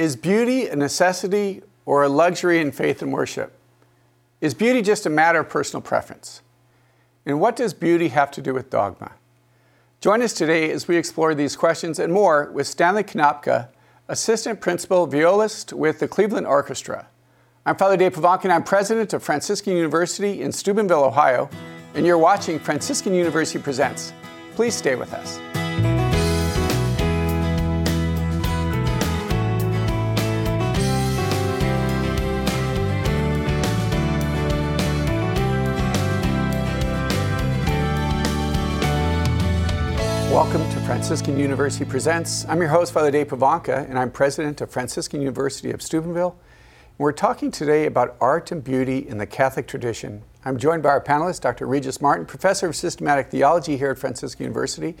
Is beauty a necessity or a luxury in faith and worship? Is beauty just a matter of personal preference? And what does beauty have to do with dogma? Join us today as we explore these questions and more with Stanley Konopka, Assistant Principal Violist with the Cleveland Orchestra. I'm Father Dave Pivonka and I'm President of Franciscan University in Steubenville, Ohio, and you're watching Franciscan University Presents. Please stay with us. Franciscan University Presents. I'm your host, Father Dave Pivonka, and I'm president of Franciscan University of Steubenville. We're talking today about art and beauty in the Catholic tradition. I'm joined by our panelists, Dr. Regis Martin, professor of systematic theology here at Franciscan University,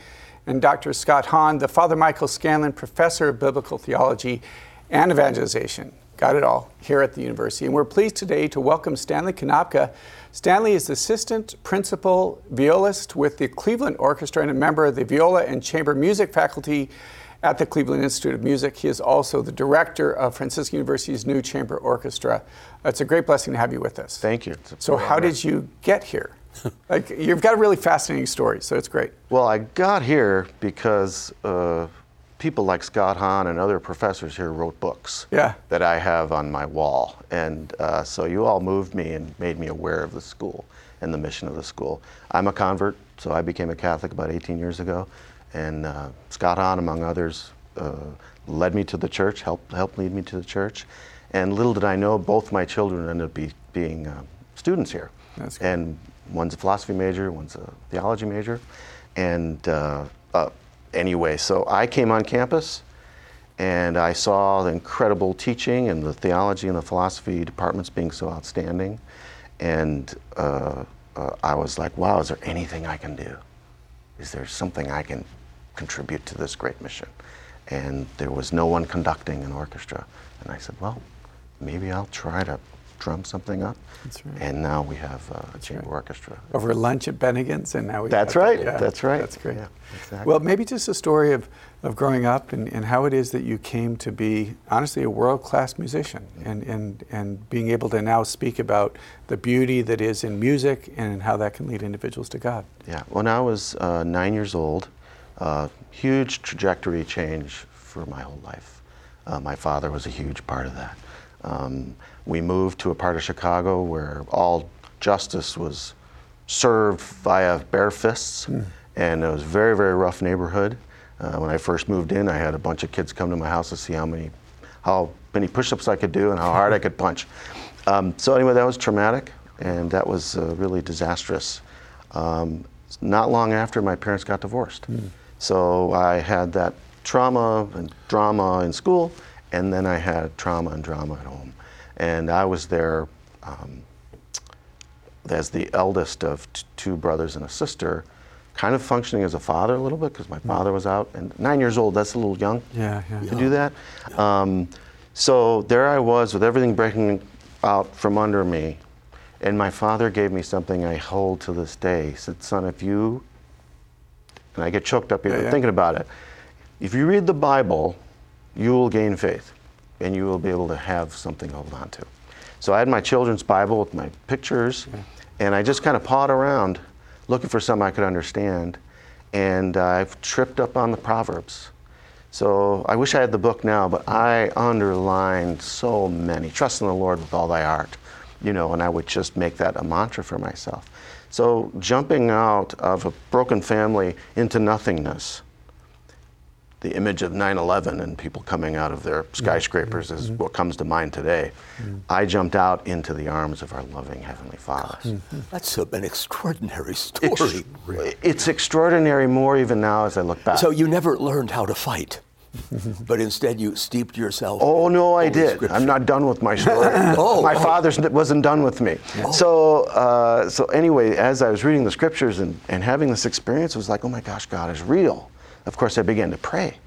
and Dr. Scott Hahn, the Father Michael Scanlon professor of biblical theology and evangelization. Got it all here at the university. And we're pleased today to welcome Stanley Konopka. Stanley is assistant principal violist with the Cleveland Orchestra and a member of the viola and chamber music faculty at the Cleveland Institute of Music. He is also the director of Franciscan University's new chamber orchestra. It's a great blessing to have you with us. Thank you. So, how did you get here? like, you've got a really fascinating story, so it's great. Well, I got here because uh, people like Scott Hahn and other professors here wrote books Yeah. that I have on my wall. And uh, so you all moved me and made me aware of the school and the mission of the school. I'm a convert, so I became a Catholic about 18 years ago. And uh, Scott Hahn, among others, uh, led me to the church, helped, helped lead me to the church. And little did I know, both my children ended up be, being uh, students here. That's. And one's a philosophy major, one's a theology major. And uh, uh, anyway, so I came on campus and I saw the incredible teaching and the theology and the philosophy departments being so outstanding. And uh, uh, I was like, wow, is there anything I can do? Is there something I can contribute to this great mission? And there was no one conducting an orchestra. And I said, well, maybe I'll try to drum something up. That's right. And now we have uh, a chamber right. orchestra. Over lunch at Bennigan's, and now we. That's right. yeah, That's right. That's great. Yeah, exactly. Well, maybe just a story of, of growing up and, and how it is that you came to be, honestly, a world class musician and, and, and being able to now speak about the beauty that is in music and how that can lead individuals to God. Yeah, when I was uh, nine years old, uh, huge trajectory change for my whole life. Uh, my father was a huge part of that. Um, we moved to a part of Chicago where all justice was served via bare fists, and it was a very, very rough neighborhood. Uh, when I first moved in, I had a bunch of kids come to my house to see how many, how many push-ups I could do and how hard I could punch. Um, so anyway, that was traumatic, and that was uh, really disastrous. Um, not long after, my parents got divorced. So I had that trauma and drama in school, and then I had trauma and drama at home. And I was there um, as the eldest of t- two brothers and a sister, kind of functioning as a father a little bit because my father was out. And nine years old, that's a little young Yeah, yeah. to do that. Um, so there I was with everything breaking out from under me. And my father gave me something I hold to this day. He said, Son, if you, and I get choked up here Yeah, yeah. thinking about it, if you read the Bible, you will gain faith and you will be able to have something to hold on to. So I had my children's Bible with my pictures, mm-hmm. and I just kind of pawed around looking for something I could understand. And I've tripped up on the Proverbs. So I wish I had the book now, but I underlined so many. Trust in the Lord with all thy heart, you know, and I would just make that a mantra for myself. So jumping out of a broken family into nothingness, the image of 9 11 and people coming out of their skyscrapers is mm-hmm. what comes to mind today. Mm-hmm. I jumped out into the arms of our loving Heavenly Father. Mm-hmm. That's a- an extraordinary story. it's extraordinary more even now as I look back. So you never learned how to fight, but instead you steeped yourself. Oh no, I did. Scripture. I'm not done with my story. Oh, oh, my oh. father wasn't done with me. So, uh, so anyway, as I was reading the scriptures and, and having this experience, it was like, oh my gosh, God is real. Of course, I began to pray,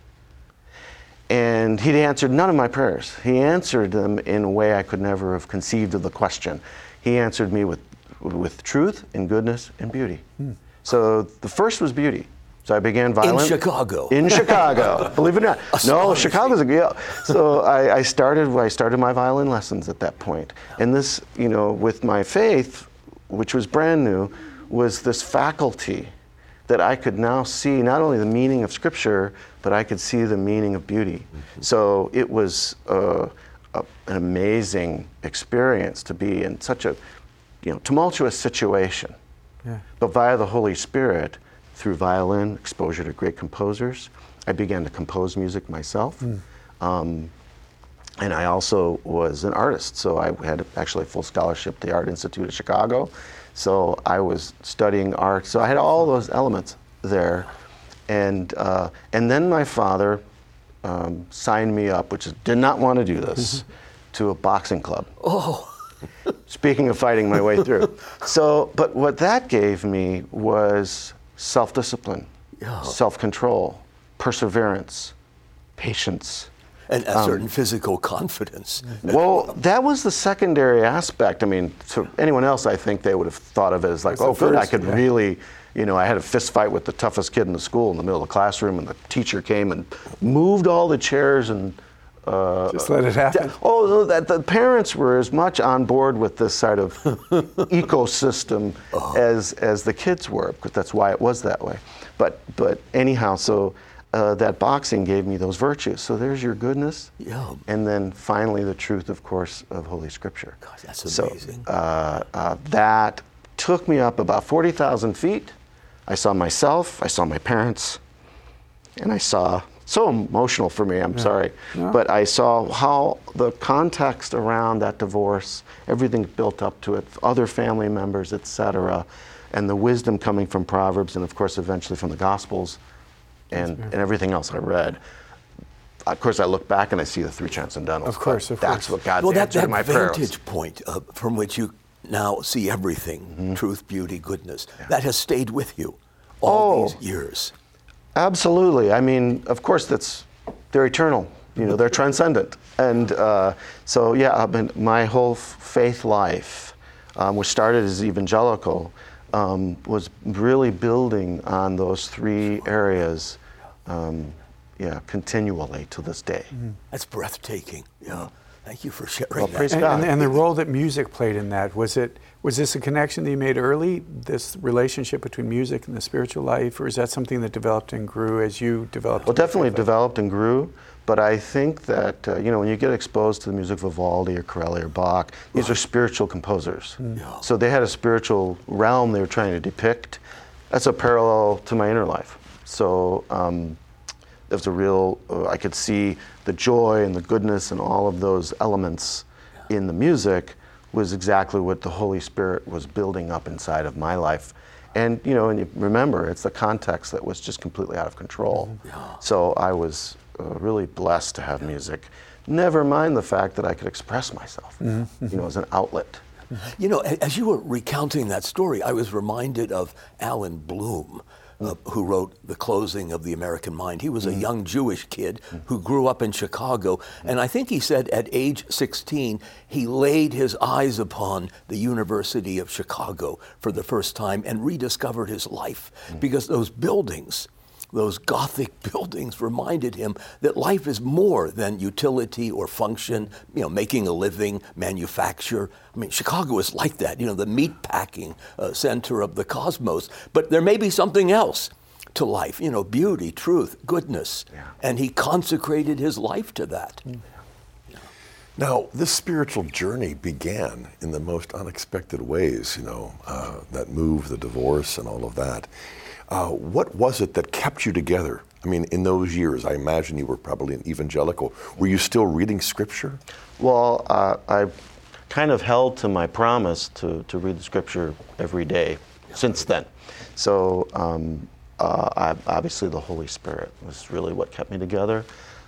and he'd answered none of my prayers. He answered them in a way I could never have conceived of the question. He answered me with with truth and goodness and beauty. Hmm. So the first was beauty. So I began violin. In Chicago. In Chicago, believe it or not. No, Chicago's a yeah. So I, I started. I started my violin lessons at that point, and this, you know, with my faith, which was brand new, was this faculty that I could now see not only the meaning of Scripture, but I could see the meaning of beauty. Mm-hmm. So it was uh, a, an amazing experience to be in such a, you know, tumultuous situation. Yeah. But via the Holy Spirit, through violin, exposure to great composers, I began to compose music myself. Um, and I also was an artist, so I had actually a full scholarship to the Art Institute of Chicago. So I was studying art. So I had all those elements there, and uh, and then my father um, signed me up, which is, did not want to do this, to a boxing club. Oh, Speaking of fighting my way through. So, but what that gave me was self discipline, Yeah. self control, perseverance, patience. And Um, a certain physical confidence. Well, that was the secondary aspect. I mean, to anyone else, I think they would have thought of it as like, That's oh, good, I could yeah. really, you know, I had a fist fight with the toughest kid in the school in the middle of the classroom, and the teacher came and moved all the chairs and. Uh, Just let it happen. Oh, no, that the parents were as much on board with this sort of ecosystem as as the kids were, because that's why it was that way. But but anyhow, so uh, that boxing gave me those virtues. So there's your goodness. Yeah. And then finally, the truth, of course, of Holy Scripture. God, that's so, amazing. uh, uh, that took me up about 40,000 feet. I saw myself, I saw my parents, and I saw so emotional for me. I'm sorry, Yeah. but I saw how the context around that divorce, everything built up to it, other family members, etc., and the wisdom coming from Proverbs, and of course, eventually from the Gospels, and, and everything else I read. Of course, I look back and I see the three transcendentals. Of course, but of that's course. what God's well, that, answer that to my prayers. vantage point uh, from which you now see everything Mm-hmm. truth, beauty, goodness that has stayed with you all Oh. these years. Absolutely. I mean, of course, that's they're eternal. You know, they're transcendent, and uh, so yeah. I mean, my whole f- faith life, um, which started as evangelical, um, was really building on those three areas. Um, yeah, continually to this day. That's breathtaking. Yeah. Thank you for sharing Well, that. praise And, God. and, and the role that music played in that was it was this a connection that you made early? This relationship between music and the spiritual life, or is that something that developed and grew as you developed? Well, definitely life? developed and grew, but I think that uh, you know when you get exposed to the music of Vivaldi or Corelli or Bach, these are spiritual composers. Yeah. So they had a spiritual realm they were trying to depict. That's a parallel to my inner life. So um, was a real. Uh, I could see the joy and the goodness and all of those elements in the music was exactly what the Holy Spirit was building up inside of my life. And you know, and you remember, it's the context that was just completely out of control. So I was uh, really blessed to have music. Never mind the fact that I could express myself, you know, as an outlet. You know, as you were recounting that story, I was reminded of Allan Bloom, uh, who wrote The Closing of the American Mind. He was a young Jewish kid who grew up in Chicago, and I think he said at age 16, he laid his eyes upon the University of Chicago for the first time and rediscovered his life. Because those buildings, those Gothic buildings reminded him that life is more than utility or function, you know, making a living, manufacture. I mean, Chicago is like that, you know, the meatpacking uh, center of the cosmos. But there may be something else to life, you know, beauty, truth, goodness. Yeah. And he consecrated his life to that. Now, this spiritual journey began in the most unexpected ways, you know, uh, that move, the divorce, and all of that. Uh, what was it that kept you together? I mean, in those years, I imagine you were probably an evangelical. Were you still reading scripture? Well, uh, I kind of held to my promise to, to read the scripture every day since then. So um, uh, I, obviously the Holy Spirit was really what kept me together.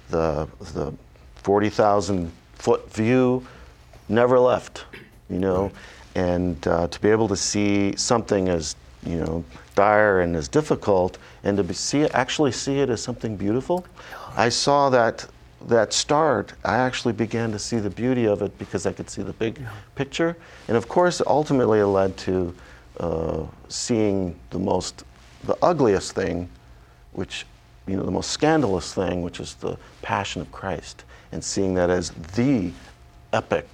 The, the 40,000 foot view never left, you know, and uh, to be able to see something as, you know, dire and as difficult and to be, see it, actually see it as something beautiful. I saw that that start, I actually began to see the beauty of it because I could see the big picture. And of course, ultimately, it led to uh, seeing the most, the ugliest thing which, you know, the most scandalous thing, which is the Passion of Christ, and seeing that as the epic,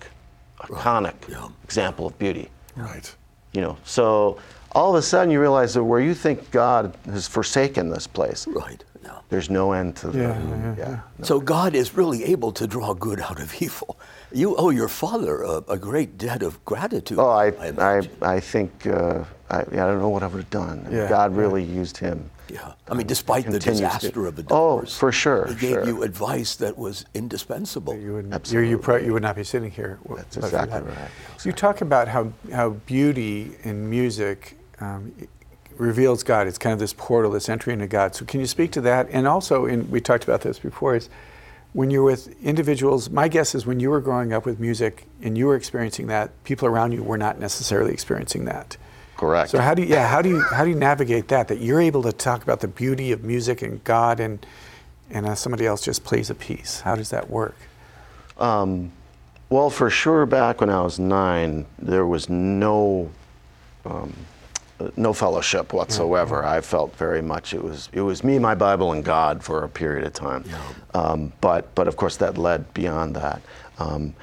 iconic yeah. example of beauty. Right. You know, so all of a sudden you realize that where you think God has forsaken this place, Right. Yeah. there's no end to the. Yeah, yeah, So God is really able to draw good out of evil. You owe your father a, a great debt of gratitude. Oh, I, I, imagine. I think, uh, I, I don't know what I would have done. Yeah, God yeah. really used him. yeah. I mean, despite the continues to- disaster of the Oh, for sure, He gave sure. you advice that was indispensable. You would, Absolutely. you, pro- you would not be sitting here. w- That's exactly that. right. You talk about how, how beauty in music um, reveals God. It's kind of this portal, this entry into God. So can you speak to that? And also, in, we talked about this before, is when you're with individuals, my guess is when you were growing up with music and you were experiencing that, people around you were not necessarily experiencing that. Correct. So how do you, yeah, how do you, how do you navigate that? That you're able to talk about the beauty of music and God, and and uh, somebody else just plays a piece. How does that work? Um, well, for sure, back when I was nine, there was no um, no fellowship whatsoever. I felt very much it was it was me, my Bible, and God for a period of time. Um, but but of course that led beyond that. Um,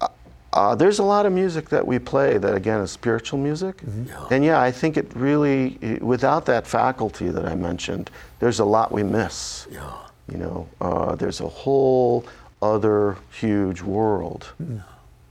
uh, uh, there's a lot of music that we play that again is spiritual music, and yeah, I think it really without that faculty that I mentioned, there's a lot we miss. Yeah. You know, uh, there's a whole other huge world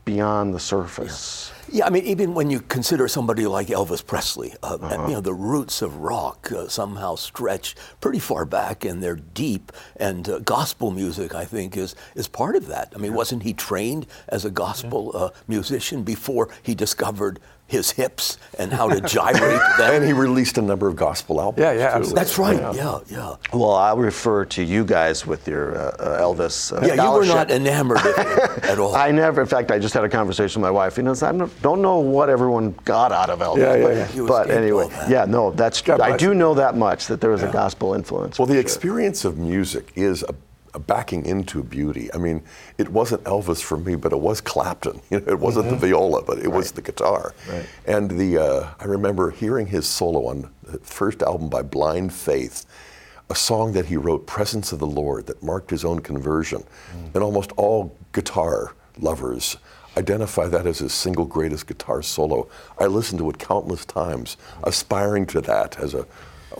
beyond the surface. Yeah, I mean, even when you consider somebody like Elvis Presley, uh, you know, the roots of rock uh, somehow stretch pretty far back, and they're deep. And uh, gospel music, I think, is is part of that. I mean, wasn't he trained as a gospel uh, musician before he discovered his hips and how to gyrate them? And he released a number of gospel albums. Yeah, yeah, too. absolutely. That's right. Yeah, yeah. Well, I refer to you guys with your uh, uh, Elvis. Uh, Yeah, you were not enamored of him at all. I never. In fact, I just had a conversation with my wife. You know, I don't- don't know what everyone got out of Elvis. Yeah, yeah, but, yeah. But anyway, yeah, no, that's. God I do know that much that there was a gospel influence. Well, the sure. experience of music is a, a backing into beauty. I mean, it wasn't Elvis for me, but it was Clapton. You know, it wasn't the mm-hmm. viola, but it was the guitar. Right. And the uh, I remember hearing his solo on the first album by Blind Faith, a song that he wrote, "Presence of the Lord," that marked his own conversion, mm. and almost all guitar lovers identify that as his single greatest guitar solo. I listened to it countless times, mm. aspiring to that as a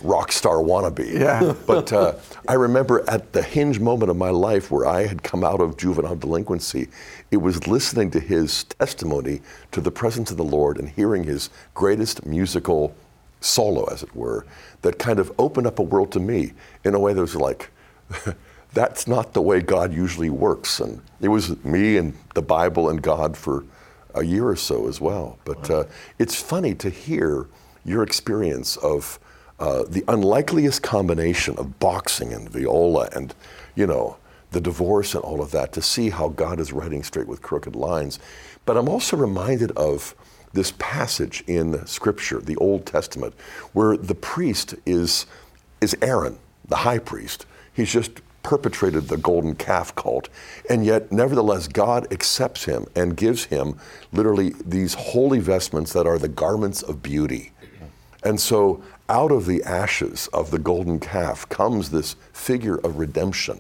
rock star wannabe. Yeah. But uh, I remember at the hinge moment of my life where I had come out of juvenile delinquency, it was listening to his testimony to the presence of the Lord and hearing his greatest musical solo, as it were, that kind of opened up a world to me in a way that was like, that's not the way God usually works. And it was me and the Bible and God for a year or so as well. But uh, it's funny to hear your experience of uh, the unlikeliest combination of boxing and viola and, you know, the divorce and all of that to see how God is writing straight with crooked lines. But I'm also reminded of this passage in Scripture, the Old Testament, where the priest is, is Aaron, the high priest. He's just perpetrated the golden calf cult, and yet, nevertheless, God accepts him and gives him literally these holy vestments that are the garments of beauty. And so, out of the ashes of the golden calf comes this figure of redemption.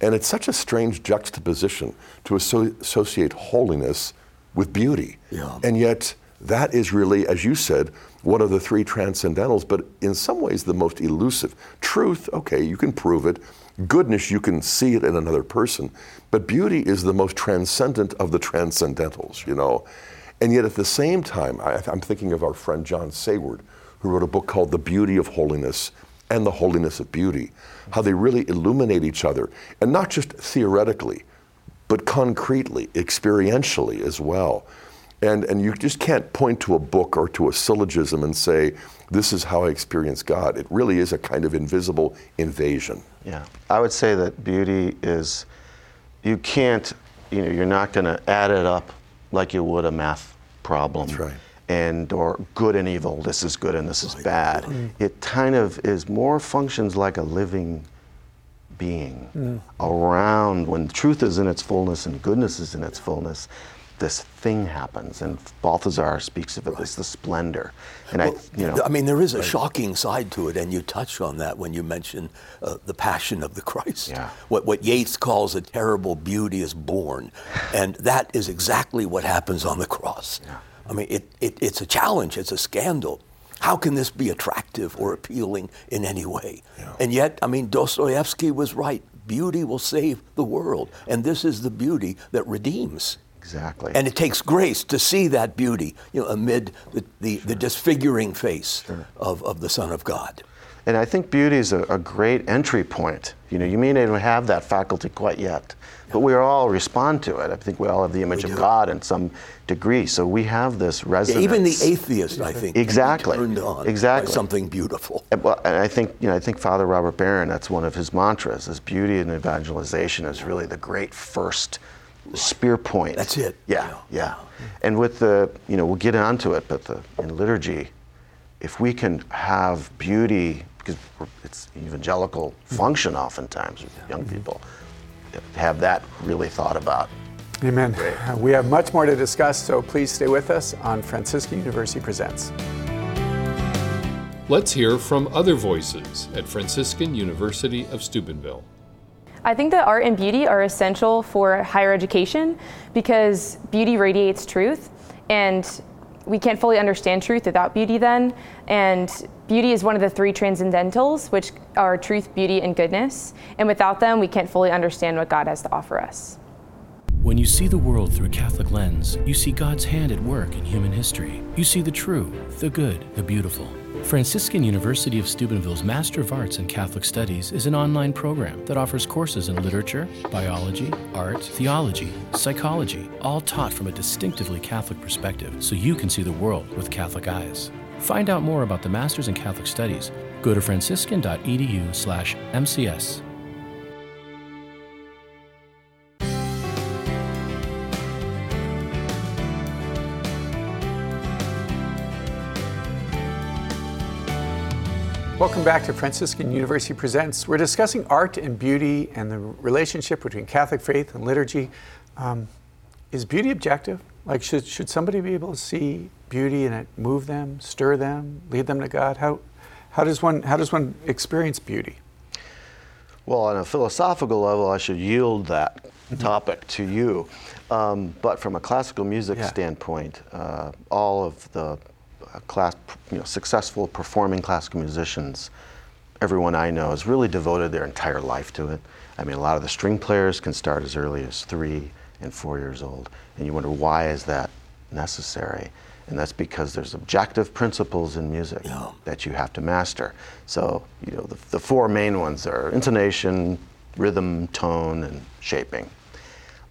And it's such a strange juxtaposition to asso- associate holiness with beauty. Yeah. And yet, that is really, as you said, one of the three transcendentals, but in some ways the most elusive. Truth, okay, you can prove it. Goodness, you can see it in another person. But beauty is the most transcendent of the transcendentals, you know. And yet at the same time, I, I'm thinking of our friend John Saward, who wrote a book called The Beauty of Holiness and the Holiness of Beauty, how they really illuminate each other, and not just theoretically, but concretely, experientially as well. And, and you just can't point to a book or to a syllogism and say, this is how I experience God. It really is a kind of invisible invasion. Yeah, I would say that beauty is, you can't, you know, you're not going to add it up like you would a math problem. That's right. And or good and evil. This is good and this is bad. It kind of is more functions like a living being around when truth is in its fullness and goodness is in its fullness. this thing happens, and Balthasar speaks of it as the splendor. And I, you know, I mean, there is a shocking side to it, and you touch on that when you mention uh, the passion of the Christ. Yeah. What, what Yeats calls a terrible beauty is born, and that is exactly what happens on the cross. I mean, it, it, it's a challenge, it's a scandal. How can this be attractive or appealing in any way? And yet, I mean, Dostoevsky was right. Beauty will save the world, and this is the beauty that redeems. exactly. And it takes grace to see that beauty, you know, amid the, the, the disfiguring face of, of the Son of God. And I think beauty is a, a great entry point. You know, you may not even have that faculty quite yet, but we all respond to it. I think we all have the image of. God in some degree, so we have this resonance. Even the atheist, I think, Exactly. turned on Exactly. by something beautiful. And, well, and I think you know, I think Father Robert Barron. That's one of his mantras. Is beauty and evangelization is really the great first spear point. That's it. Yeah, yeah. And with the, you know, we'll get onto it, but the in liturgy, if we can have beauty, because it's evangelical function oftentimes with young mm-hmm. people, have that really thought about. Amen. Uh, We have much more to discuss, so please stay with us on Franciscan University Presents. Let's hear from other voices at Franciscan University of Steubenville. I think that art and beauty are essential for higher education because beauty radiates truth, and we can't fully understand truth without beauty then. And beauty is one of the three transcendentals, which are truth, beauty, and goodness. And without them, we can't fully understand what God has to offer us. When you see the world through a Catholic lens, you see God's hand at work in human history. You see the true, the good, the beautiful. Franciscan University of Steubenville's Master of Arts in Catholic Studies is an online program that offers courses in literature, biology, art, theology, psychology, all taught from a distinctively Catholic perspective so you can see the world with Catholic eyes. Find out more about the Masters in Catholic Studies. Go to franciscan.edu/mcs. Welcome back to Franciscan University Presents. We're discussing art and beauty and the relationship between Catholic faith and liturgy. Um, is beauty objective? Like, should, should somebody be able to see beauty and it move them, stir them, lead them to God? How, how, does, one, how does one experience beauty? Well, on a philosophical level, I should yield that topic to you. Um, but from a classical music Yeah. standpoint, uh, all of the uh, class, you know, successful performing classical musicians, everyone I know has really devoted their entire life to it. I mean, a lot of the string players can start as early as three and four years old, and you wonder why is that necessary? And that's because there's objective principles in music Yeah. that you have to master. So, you know, the, the four main ones are intonation, rhythm, tone, and shaping.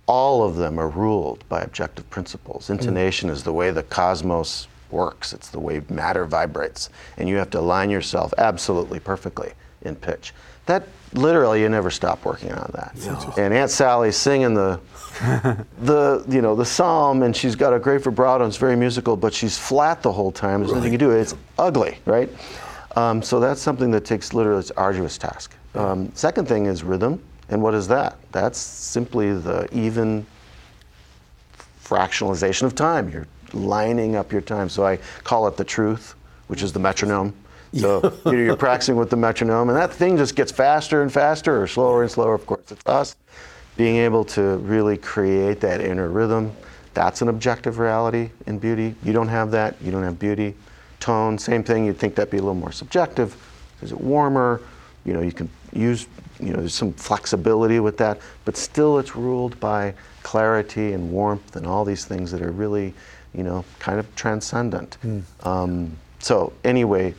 All of them are ruled by objective principles. Mm. Intonation is the way the cosmos works, it's the way matter vibrates, and you have to align yourself absolutely perfectly in pitch. That literally, you never stop working on that. And Aunt Sally's singing the the you know the psalm and she's got a great vibrato and it's very musical but she's flat the whole time. There's nothing you can do. It's ugly right? Um, so that's something that takes literally it's arduous task. Um, second thing is rhythm. And what is that? That's simply the even fractionalization of time. You're lining up your time. So i call it the truth which is the metronome so you know, you're practicing with the metronome and that thing just gets faster and faster or slower and slower. Of course it's us. Being able to really create that inner rhythm that's an objective reality in beauty. You don't have that. You don't have beauty. Tone same thing. You'd think that'd be a little more subjective. Is it warmer? You know you can use you know there's some flexibility with that but still it's ruled by clarity and warmth and all these things that are really you know kind of transcendent. Um, so anyway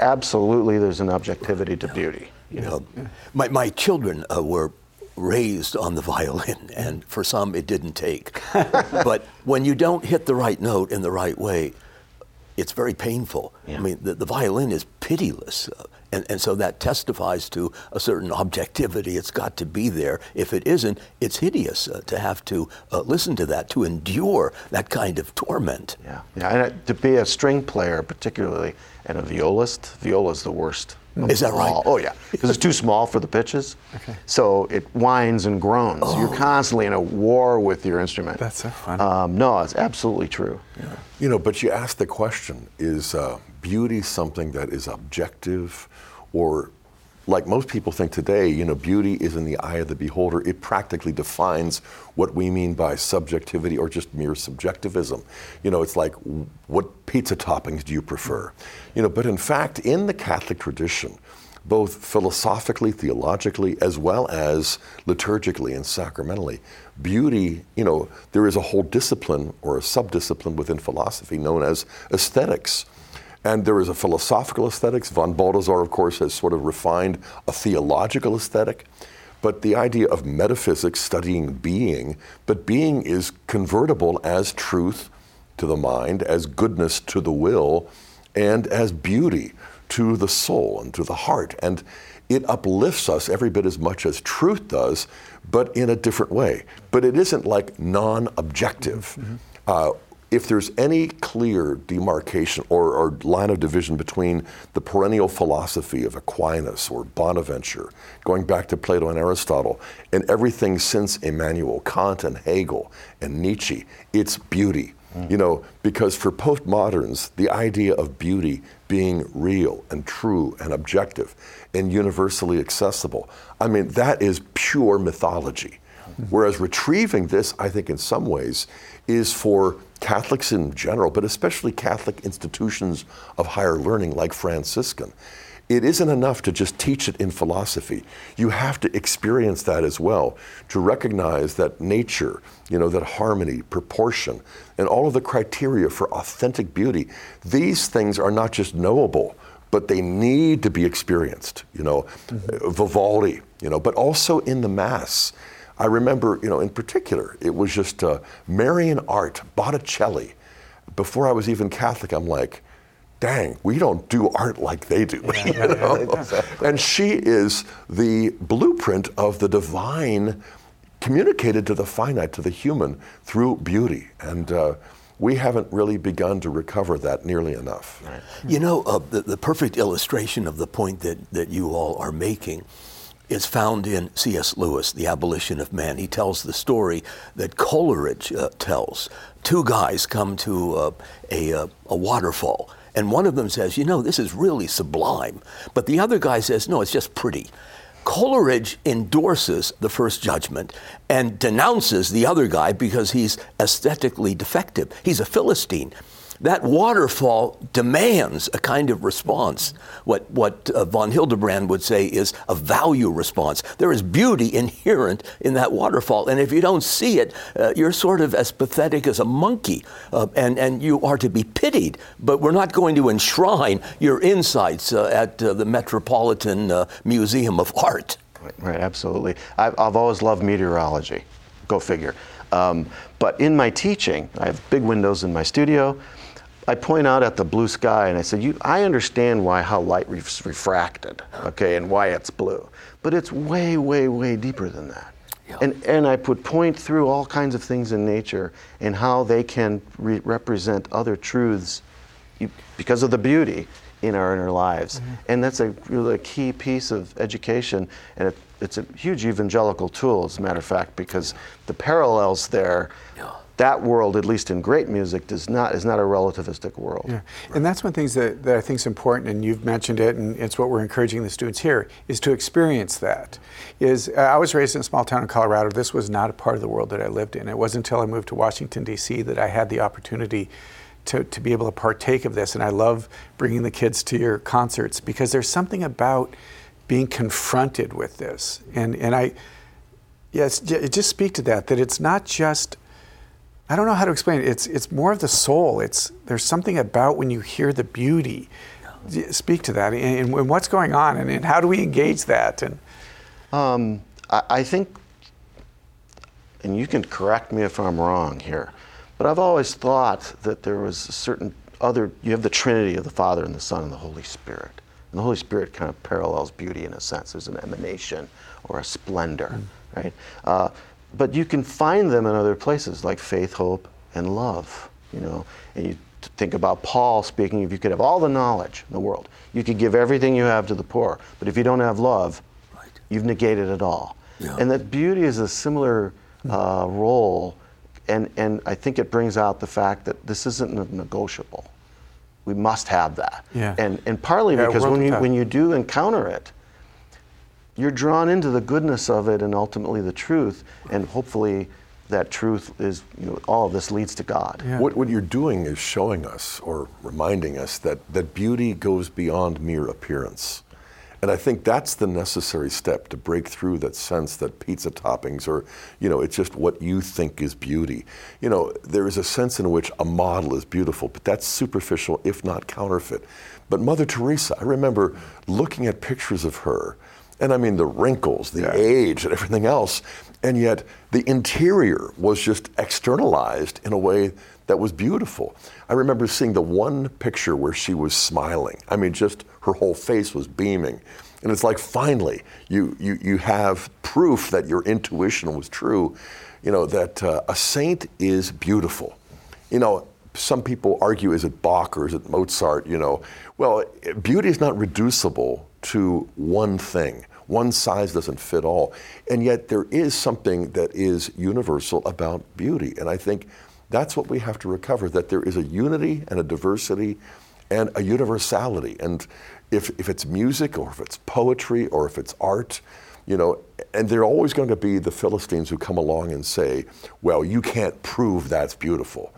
absolutely there's an objectivity to beauty You know, my, my children uh, were raised on the violin, and for some it didn't take. but when you don't hit the right note in the right way, it's very painful. Yeah. I mean, the, the violin is pitiless. Uh, and, and so that testifies to a certain objectivity. It's got to be there. If it isn't, it's hideous uh, to have to uh, listen to that, to endure that kind of torment. Yeah, yeah, and uh, to be a string player, particularly, and a violist, viola is the worst Is that right? Oh yeah, because it's too small for the pitches. Okay. So it whines and groans. Oh. You're constantly in a war with your instrument. That's so fun. Um, no, it's absolutely true. Yeah. You know, but you ask the question is uh, beauty something that is objective or like most people think today, you know, beauty is in the eye of the beholder. It practically defines what we mean by subjectivity or just mere subjectivism. You know, it's like, what pizza toppings do you prefer? You know, but in fact, in the Catholic tradition, both philosophically, theologically, as well as liturgically and sacramentally. Beauty, you know, there is a whole discipline or a subdiscipline within philosophy known as aesthetics. And there is a philosophical aesthetics. Von Balthasar, of course, has sort of refined a theological aesthetic. But the idea of metaphysics studying being, but being is convertible as truth to the mind, as goodness to the will, and as beauty to the soul and to the heart. And it uplifts us every bit as much as truth does, but in a different way. But it isn't like non objective. Uh, if there's any clear demarcation or, or line of division between the perennial philosophy of Aquinas or Bonaventure, going back to Plato and Aristotle, and everything since Immanuel Kant and Hegel and Nietzsche, it's beauty. Mm. You know, because for postmoderns, the idea of beauty being real and true and objective and universally accessible, I mean, that is pure mythology. Mm-hmm. Whereas retrieving this, I think, in some ways, is for Catholics in general, but especially Catholic institutions of higher learning like Franciscan. It isn't enough to just teach it in philosophy. You have to experience that as well to recognize that nature, you know, that harmony, proportion, and all of the criteria for authentic beauty, these things are not just knowable, but they need to be experienced, you know, mm-hmm. Vivaldi, you know, but also in the Mass. I remember, you know, in particular, it was just uh, Marian art, Botticelli. Before I was even Catholic, I'm like, dang, we don't do art like they do. you know? and she is the blueprint of the divine communicated to the finite, to the human, through beauty. And uh, we haven't really begun to recover that nearly enough. You know, uh, the, the perfect illustration of the point that, that you all are making is found in C.S. Lewis, The Abolition of Man. He tells the story that Coleridge uh, tells. Two guys come to uh, a, uh, a waterfall, and one of them says, You know, this is really sublime. But the other guy says, No, it's just pretty. Coleridge endorses the first judgment and denounces the other guy because he's aesthetically defective. He's a Philistine. That waterfall demands a kind of response. What, what uh, von Hildebrand would say is a value response. There is beauty inherent in that waterfall. And if you don't see it, uh, you're sort of as pathetic as a monkey. Uh, and, and you are to be pitied. But we're not going to enshrine your insights uh, at uh, the Metropolitan uh, Museum of Art. Right, right, absolutely. I've, I've always loved meteorology. Go figure. Um, but in my teaching, I have big windows in my studio. I point out at the blue sky and I said, you, I understand why how light re- refracted, okay, and why it's blue, but it's way, way, way deeper than that. Yeah. And, and I put point through all kinds of things in nature and how they can re- represent other truths because of the beauty in our inner lives. Mm-hmm. And that's a really a key piece of education, and it, it's a huge evangelical tool, as a matter of fact, because the parallels there. That world, at least in great music, does not is not a relativistic world. Yeah, and that's one of the things that, that I think is important, and you've mentioned it, and it's what we're encouraging the students here, is to experience that. Is uh, I was raised in a small town in Colorado. This was not a part of the world that I lived in. It wasn't until I moved to Washington D.C. that I had the opportunity to, to be able to partake of this. And I love bringing the kids to your concerts because there's something about being confronted with this, and and I, yes, just speak to that. That it's not just I don't know how to explain it. It's it's more of the soul. It's there's something about when you hear the beauty. Speak to that and, and what's going on and, and how do we engage that and Um, I, I think, and you can correct me if I'm wrong here, but I've always thought that there was a certain other, you have the Trinity of the Father and the Son and the Holy Spirit. And the Holy Spirit kind of parallels beauty in a sense. There's an emanation or a splendor, right? Uh, but you can find them in other places like faith, hope, and love, you know. And you think about Paul speaking, if you could have all the knowledge in the world, you could give everything you have to the poor, but if you don't have love, Right. you've negated it all. Yeah. And that beauty is a similar uh, role, and, and I think it brings out the fact that this isn't ne- negotiable. We must have that. Yeah. And, and partly Yeah, because when you, when you do encounter it, you're drawn into the goodness of it and ultimately the truth, and hopefully that truth is, you know, all of this leads to God. Yeah. What, what you're doing is showing us or reminding us that, that beauty goes beyond mere appearance. And I think that's the necessary step to break through that sense that pizza toppings or, you know, it's just what you think is beauty. You know, there is a sense in which a model is beautiful, but that's superficial, if not counterfeit. But Mother Teresa, I remember looking at pictures of her, and I mean the wrinkles, the Yeah. age, and everything else, and yet the interior was just externalized in a way that was beautiful. I remember seeing the one picture where she was smiling. I mean, just her whole face was beaming. And it's like finally, you, you, you have proof that your intuition was true, you know, that uh, a saint is beautiful. You know, some people argue is it Bach or is it Mozart, you know. Well, beauty is not reducible to one thing. One size doesn't fit all. And yet there is something that is universal about beauty. And I think that's what we have to recover that there is a unity and a diversity and a universality. And if, if it's music or if it's poetry or if it's art, you know, and there are always going to be the Philistines who come along and say, well, you can't prove that's beautiful.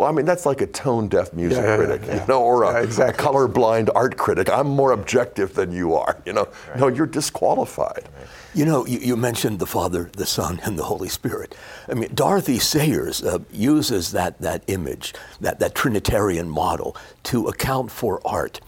Well, I mean, that's like a tone deaf music Yeah, yeah, yeah, critic, yeah. you know, or a, exactly. a colorblind art critic. I'm more objective than you are, you know. No, you're disqualified. You know, you, you mentioned the Father, the Son, and the Holy Spirit. I mean, Dorothy Sayers uh, uses that, that image, that, that Trinitarian model, to account for art.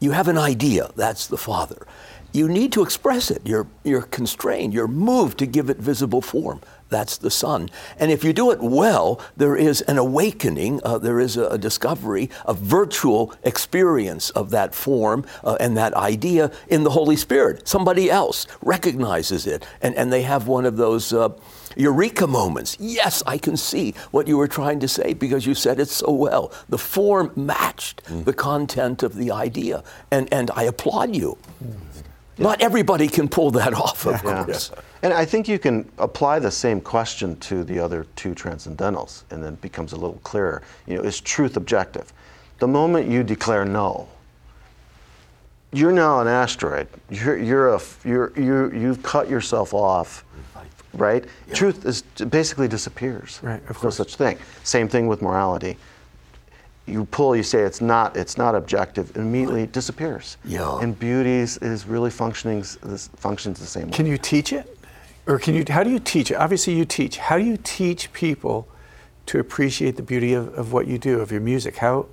You have an idea, that's the Father. You need to express it. You're, you're constrained, you're moved to give it visible form. That's the Son. And if you do it well, there is an awakening, uh, there is a, a discovery, a virtual experience of that form uh, and that idea in the Holy Spirit. Somebody else recognizes it, and, and they have one of those. Uh, Eureka moments. Yes, I can see what you were trying to say because you said it so well. The form matched the content of the idea, and, and I applaud you. Not everybody can pull that off, of Yeah. course. And I think you can apply the same question to the other two transcendentals, and then it becomes a little clearer. You know, is truth objective? The moment you declare no, you're now an asteroid. You're, you're a, you're, you you've cut yourself off, right? Truth is basically disappears. Right, of There's course. No such thing. Same thing with morality. You pull, you say it's not, it's not objective, it immediately disappears. Yeah. And beauty is, is really functioning, this functions the same way. Can you teach it? Or can you, how do you teach? Obviously, you teach. How do you teach people to appreciate the beauty of, of what you do, of your music? How,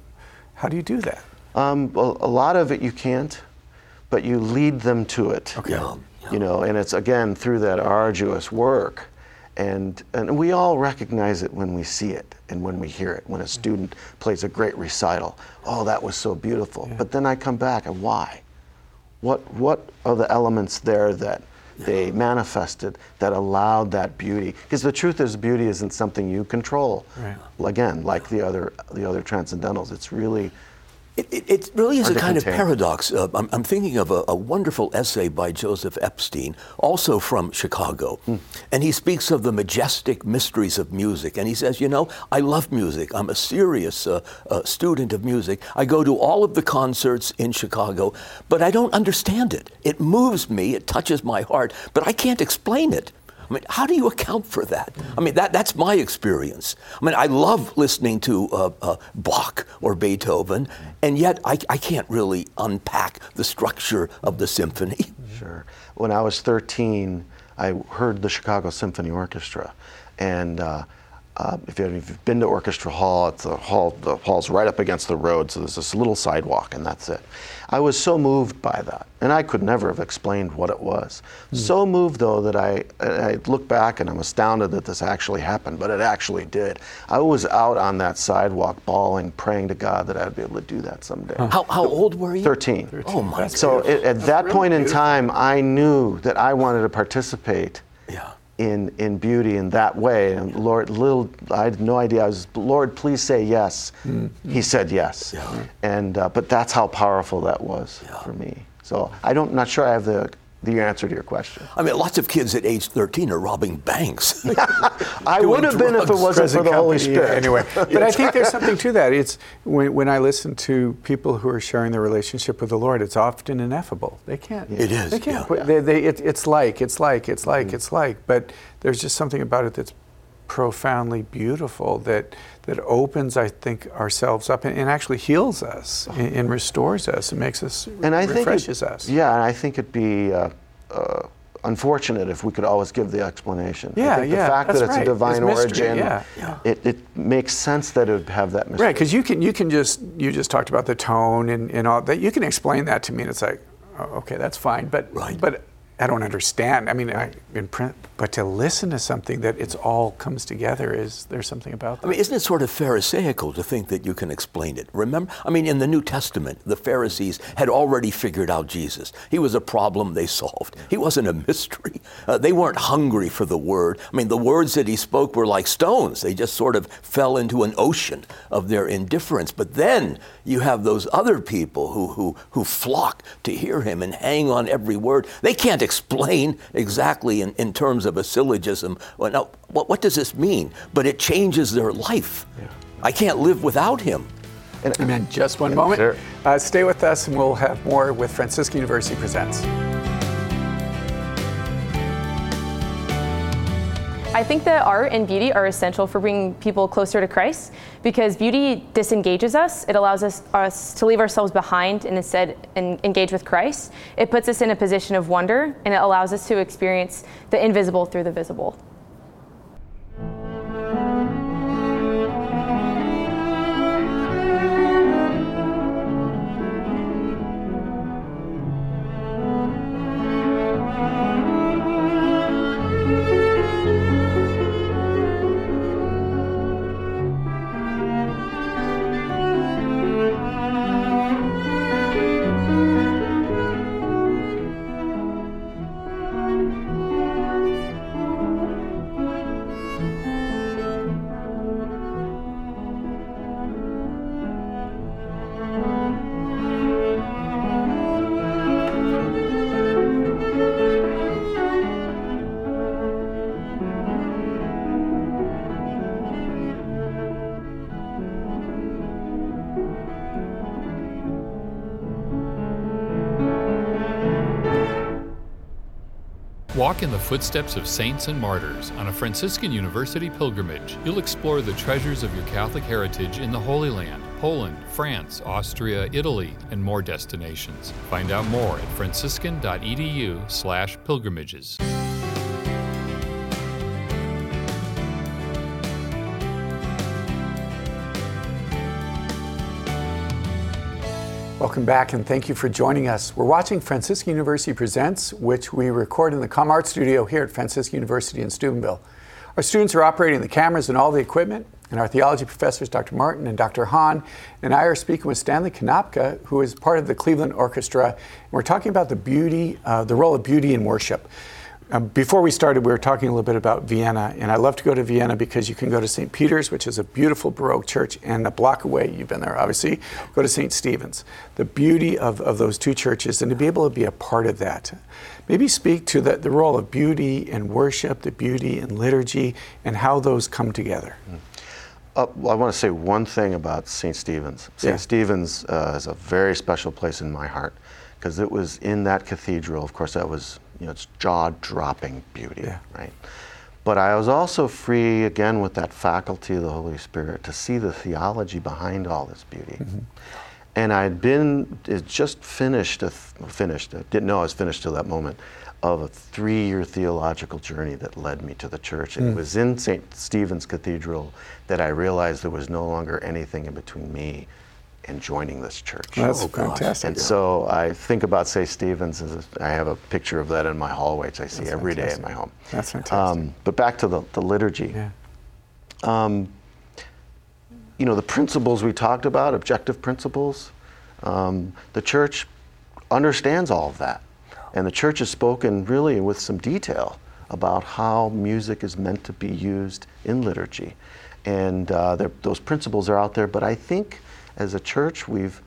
how do you do that? Um, well, a lot of it you can't, but you lead them to it. Okay. Yeah. You know, and it's again through that arduous work. And, and we all recognize it when we see it and when we hear it. When a student plays a great recital, oh, that was so beautiful. But then I come back and why? What, what are the elements there that they manifested that allowed that beauty? Because the truth is, beauty isn't something you control. Right. Again, like the other, the other transcendentals, it's really It, it, it really is a kind of paradox. Uh, I'm, I'm thinking of a, a wonderful essay by Joseph Epstein, also from Chicago. And he speaks of the majestic mysteries of music. And he says, You know, I love music. I'm a serious uh, uh, student of music. I go to all of the concerts in Chicago, but I don't understand it. It moves me, it touches my heart, but I can't explain it. I mean, how do you account for that? I mean, that, that's my experience. I mean, I love listening to uh, uh, Bach or Beethoven, and yet I, I can't really unpack the structure of the symphony. Sure. When I was 13, I heard the Chicago Symphony Orchestra, and uh, uh, if, you, if you've been to Orchestra Hall, it's the hall. The hall's right up against the road, so there's this little sidewalk, and that's it. I was so moved by that, and I could never have explained what it was. So moved though that I, I look back and I'm astounded that this actually happened, but it actually did. I was out on that sidewalk bawling, praying to God that I'd be able to do that someday. How, how old were you? 13. Oh, my So it, at that point in time, I knew that I wanted to participate Yeah. In, in beauty in that way. And Lord, little, I had no idea. I was, Lord, please say yes. He said yes. And, uh, but that's how powerful that was for me. So I don't, not sure I have the, the answer to your question. I mean, lots of kids at age 13 are robbing banks. I would have been if it wasn't for present the Holy company, yeah, Spirit. anyway. But I think there's something to that. It's when, when I listen to people who are sharing their relationship with the Lord, it's often ineffable. They can't. It is, They can't. yeah. They, they, it, it's like, it's like, it's like, it's like. But there's just something about it that's profoundly beautiful that that opens, I think, ourselves up and, and actually heals us and, and restores us and makes us and I think it- refreshes us. Yeah, and I think it'd be uh, uh, unfortunate if we could always give the explanation. Yeah, I think yeah, The fact that it's right. a divine It's mystery, origin, yeah, yeah. It, it makes sense that it would have that mystery. Right, because you can you can just you just talked about the tone and, and all that. You can explain that to me, and it's like, oh, okay, that's fine. But Right. but I don't understand. I mean, I, in print, but to listen to something that it's all comes together is there's something about that. I mean, isn't it sort of Pharisaical to think that you can explain it? Remember, I mean, in the New Testament, the Pharisees had already figured out Jesus. He was a problem they solved. He wasn't a mystery. Uh, they weren't hungry for the word. I mean, the words that he spoke were like stones. They just sort of fell into an ocean of their indifference. But then you have those other people who who who flock to hear him and hang on every word. They can't explain exactly in, in terms of a syllogism. Well, now, what, what does this mean? But it changes their life. I can't live without him. Amen. Just one moment. sure. Uh, stay with us, and we'll have more with Franciscan University presents. I think that art and beauty are essential for bringing people closer to Christ because beauty disengages us. It allows us, us to leave ourselves behind and instead en- engage with Christ. It puts us in a position of wonder and it allows us to experience the invisible through the visible. Walk in the footsteps of saints and martyrs on a Franciscan University pilgrimage. You'll explore the treasures of your Catholic heritage in the Holy Land, Poland, France, Austria, Italy, and more destinations. Find out more at franciscan.edu/pilgrimages. Welcome back and thank you for joining us. We're watching Franciscan University Presents, which we record in the Com Art Studio here at Franciscan University in Steubenville. Our students are operating the cameras and all the equipment, and our theology professors, Dr. Martin and Dr. Hahn, and I are speaking with Stanley Konopka, who is part of the Cleveland Orchestra. And we're talking about the beauty, uh, the role of beauty in worship. Um, before we started, we were talking a little bit about Vienna, and I love to go to Vienna because you can go to St. Peter's, which is a beautiful Baroque church, and a block away, you've been there obviously, go to St. Stephen's. The beauty of, of those two churches, and to be able to be a part of that. Maybe speak to the, the role of beauty in worship, the beauty in liturgy, and how those come together. Uh, well, I want to say one thing about St. Stephen's. St. Yeah. Stephen's uh, is a very special place in my heart because it was in that cathedral. Of course, that was you know it's jaw-dropping beauty, Yeah. right? But I was also free again with that faculty of the Holy Spirit to see the theology behind all this beauty. Mm-hmm. And I'd been it just finished a th- finished. I didn't know I was finished till that moment of a three-year theological journey that led me to the church. And it mm. was in St. Stephen's Cathedral that I realized there was no longer anything in between me and joining this church. That's Oh, fantastic. And so I think about St. Stephen's as I have a picture of that in my hallway, which I see That's every day fantastic. in my home. That's fantastic. Um, but back to the, the liturgy. yeah. you know, the principles we talked about, objective principles, um, the church understands all of that. And the church has spoken really with some detail about how music is meant to be used in liturgy. And uh, those principles are out there, but I think as a church, we've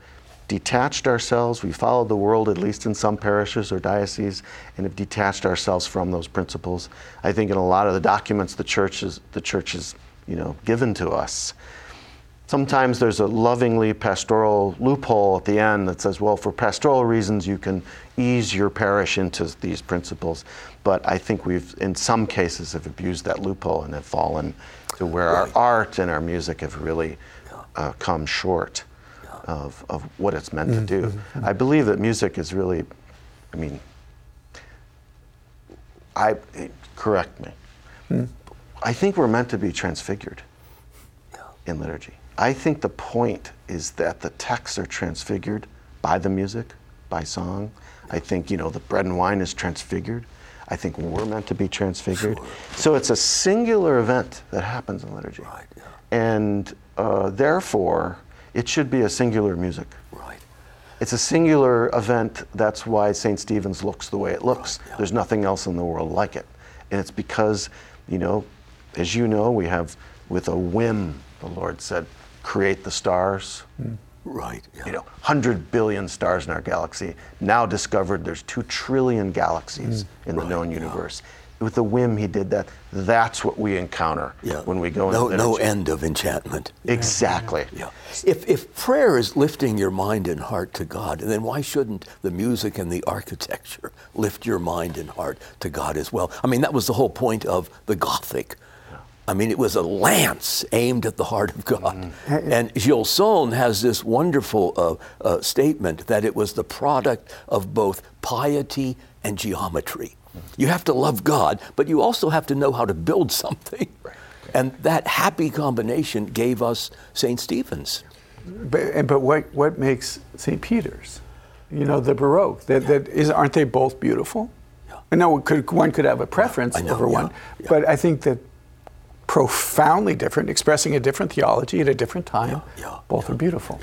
detached ourselves, we followed the world, at least in some parishes or dioceses, and have detached ourselves from those principles. I think in a lot of the documents the church is, the church has you know, given to us, sometimes there's a lovingly pastoral loophole at the end that says, well, for pastoral reasons, you can ease your parish into these principles. But I think we've, in some cases, have abused that loophole and have fallen to where our art and our music have really uh, come short of, of what it's meant to mm, do. Mm, mm. I believe that music is really, I mean, I correct me. I think we're meant to be transfigured in liturgy. I think the point is that the texts are transfigured by the music, by song. I think, you know, the bread and wine is transfigured. I think we're meant to be transfigured. So it's a singular event that happens in liturgy. Right, yeah. And uh, therefore, it should be a singular music. Right. It's a singular event. That's why St. Stephen's looks the way it looks. There's nothing else in the world like it. And it's because, you know, as you know, we have, with a whim, the Lord said, create the stars. Right. Yeah. You know, 100 billion stars in our galaxy. Now discovered there's 2 trillion galaxies in the known universe. With a whim, he did that. That's what we encounter yeah. when we go no, into no end of enchantment. Exactly. Yeah. If, if prayer is lifting your mind and heart to God, then why shouldn't the music and the architecture lift your mind and heart to God as well? I mean, that was the whole point of the Gothic. I mean, it was a lance aimed at the heart of God. And Gilson has this wonderful uh, uh, statement that it was the product of both piety and geometry. You have to love God, but you also have to know how to build something. And that happy combination gave us St. Stephen's. But, but what, what makes St. Peter's? You know, the Baroque. That, that is, aren't they both beautiful? Yeah. I know could, one could have a preference I know, over yeah, one, yeah. but I think that profoundly different, expressing a different theology at a different time, yeah, both are beautiful.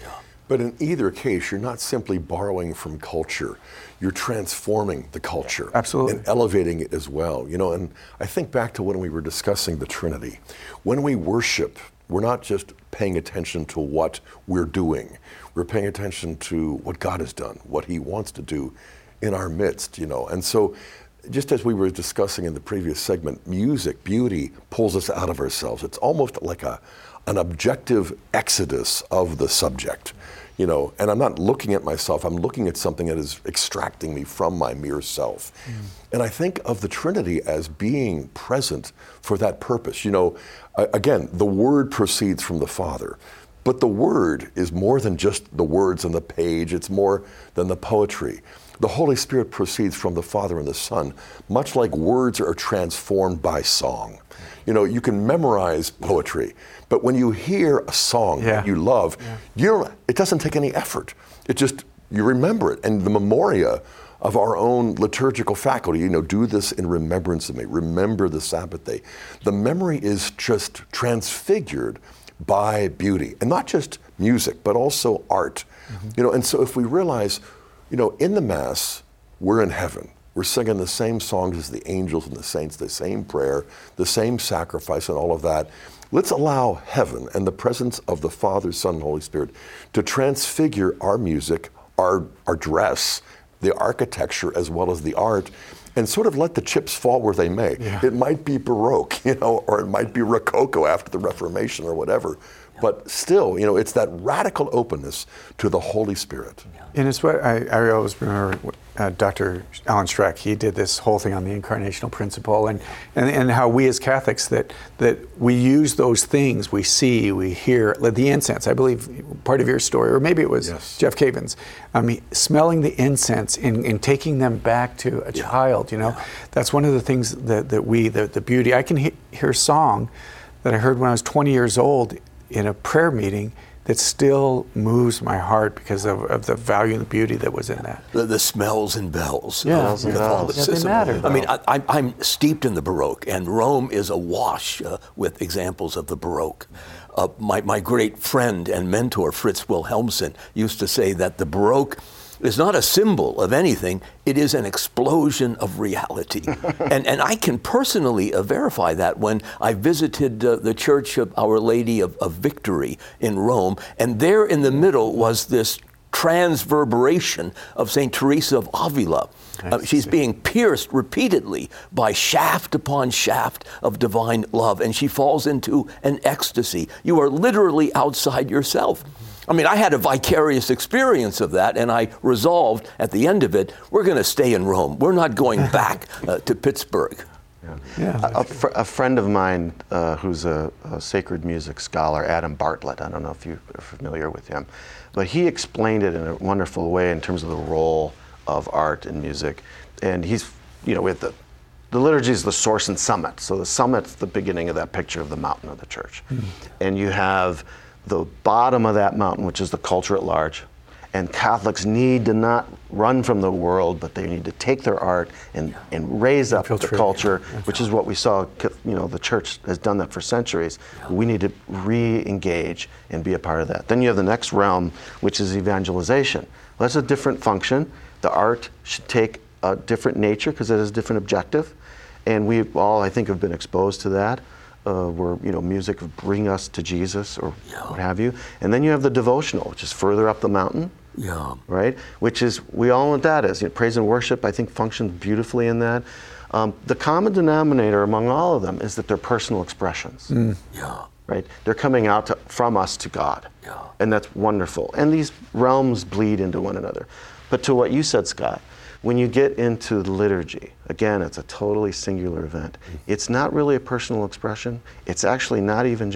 But in either case, you're not simply borrowing from culture. You're transforming the culture. Absolutely. And elevating it as well. You know, and I think back to when we were discussing the Trinity. When we worship, we're not just paying attention to what we're doing. We're paying attention to what God has done, what he wants to do in our midst, you know. And so just as we were discussing in the previous segment, music, beauty pulls us out of ourselves. It's almost like a an objective exodus of the subject you know and i'm not looking at myself i'm looking at something that is extracting me from my mere self. Mm. And i think of the trinity as being present for that purpose. You know again the word proceeds from the father but the word is more than just the words on the page it's more than the poetry the Holy Spirit proceeds from the Father and the Son, much like words are transformed by song. You know, you can memorize poetry, but when you hear a song Yeah. that you love, you don't, it doesn't take any effort. It just, you remember it. And the memoria of our own liturgical faculty, you know, do this in remembrance of me, remember the Sabbath day. The memory is just transfigured by beauty, and not just music, but also art. Mm-hmm. You know, and so if we realize, you know, in the Mass, we're in heaven. We're singing the same songs as the angels and the saints, the same prayer, the same sacrifice, and all of that. Let's allow heaven and the presence of the Father, Son, and Holy Spirit to transfigure our music, our, our dress, the architecture, as well as the art, and sort of let the chips fall where they may. It might be Baroque, you know, or it might be Rococo after the Reformation or whatever. But still, you know, it's that radical openness to the Holy Spirit. And it's what I, I always remember uh, Dr. Alan Schreck, he did this whole thing on the incarnational principle and, and, and how we as Catholics that, that we use those things we see, we hear, like the incense, I believe part of your story, or maybe it was Yes. Jeff Cavins, I mean, smelling the incense and, and taking them back to a child, you know, that's one of the things that, that we, the, the beauty, I can he- hear a song that I heard when I was 20 years old in a prayer meeting that still moves my heart because of, of the value and the beauty that was in that. The, the smells and bells Yeah. of Smells and. Yeah, they Catholicism. matter. I mean, I, I, I'm steeped in the Baroque, and Rome is awash uh, with examples of the Baroque. Uh, my, my great friend and mentor, Fritz Wilhelmsen, used to say that the Baroque is not a symbol of anything, it is an explosion of reality. and, and I can personally uh, verify that when I visited uh, the Church of Our Lady of, of Victory in Rome, and there in the middle was this transverberation of St. Teresa of Avila. Uh, she's being pierced repeatedly by shaft upon shaft of divine love, and she falls into an ecstasy. You are literally outside yourself. I mean, I had a vicarious experience of that, and I resolved at the end of it, we're going to stay in Rome. We're not going back uh, to Pittsburgh. Yeah. yeah. A, a, fr- a, friend of mine uh, who's a, a, sacred music scholar, Adam Bartlett, I don't know if you're familiar with him, but he explained it in a wonderful way in terms of the role of art and music. And he's, you know, with the, the liturgy is the source and summit. So the summit's the beginning of that picture of the mountain of the church. Mm. And you have the bottom of that mountain, which is the culture at large. And Catholics need to not run from the world, but they need to take their art and, and raise up the culture, which is what we saw. You know, the church has done that for centuries. We need to re-engage and be a part of that. Then you have the next realm, which is evangelization. Well, that's a different function. The art should take a different nature because it has a different objective, and we all, I think, have been exposed to that uh, where you know music bring us to Jesus or yeah. what have you, and then you have the devotional, which is further up the mountain. Yeah. Right. Which is we all know what that is. You know, praise and worship. I think functions beautifully in that. Um, the common denominator among all of them is that they're personal expressions. Mm. Yeah. Right. They're coming out to, from us to God. Yeah. And that's wonderful. And these realms bleed into one another. But to what you said, Scott, when you get into the liturgy, again, it's a totally singular event. Mm-hmm. It's not really a personal expression. It's actually not even,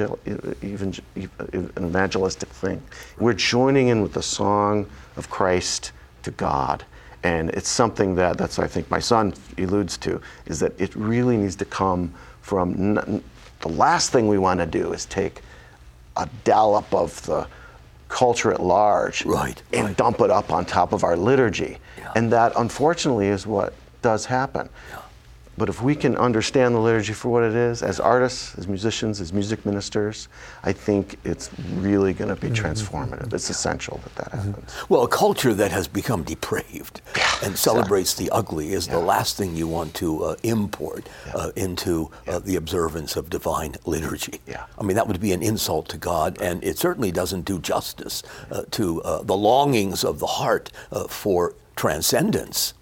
even an evangelistic thing. We're joining in with the song of Christ to God. And it's something that, that's I think my son alludes to, is that it really needs to come from, the last thing we want to do is take a dollop of the culture at large right, and right. dump it up on top of our liturgy. Yeah. And that, unfortunately, is what does happen. Yeah. But if we can understand the liturgy for what it is, as artists, as musicians, as music ministers, I think it's really going to be mm-hmm. transformative. It's essential that that mm-hmm. happens. Well, a culture that has become depraved and celebrates the ugly is yeah. the last thing you want to uh, import yeah. uh, into uh, the observance of divine liturgy. Yeah. I mean, that would be an insult to God, and it certainly doesn't do justice uh, to uh, the longings of the heart uh, for transcendence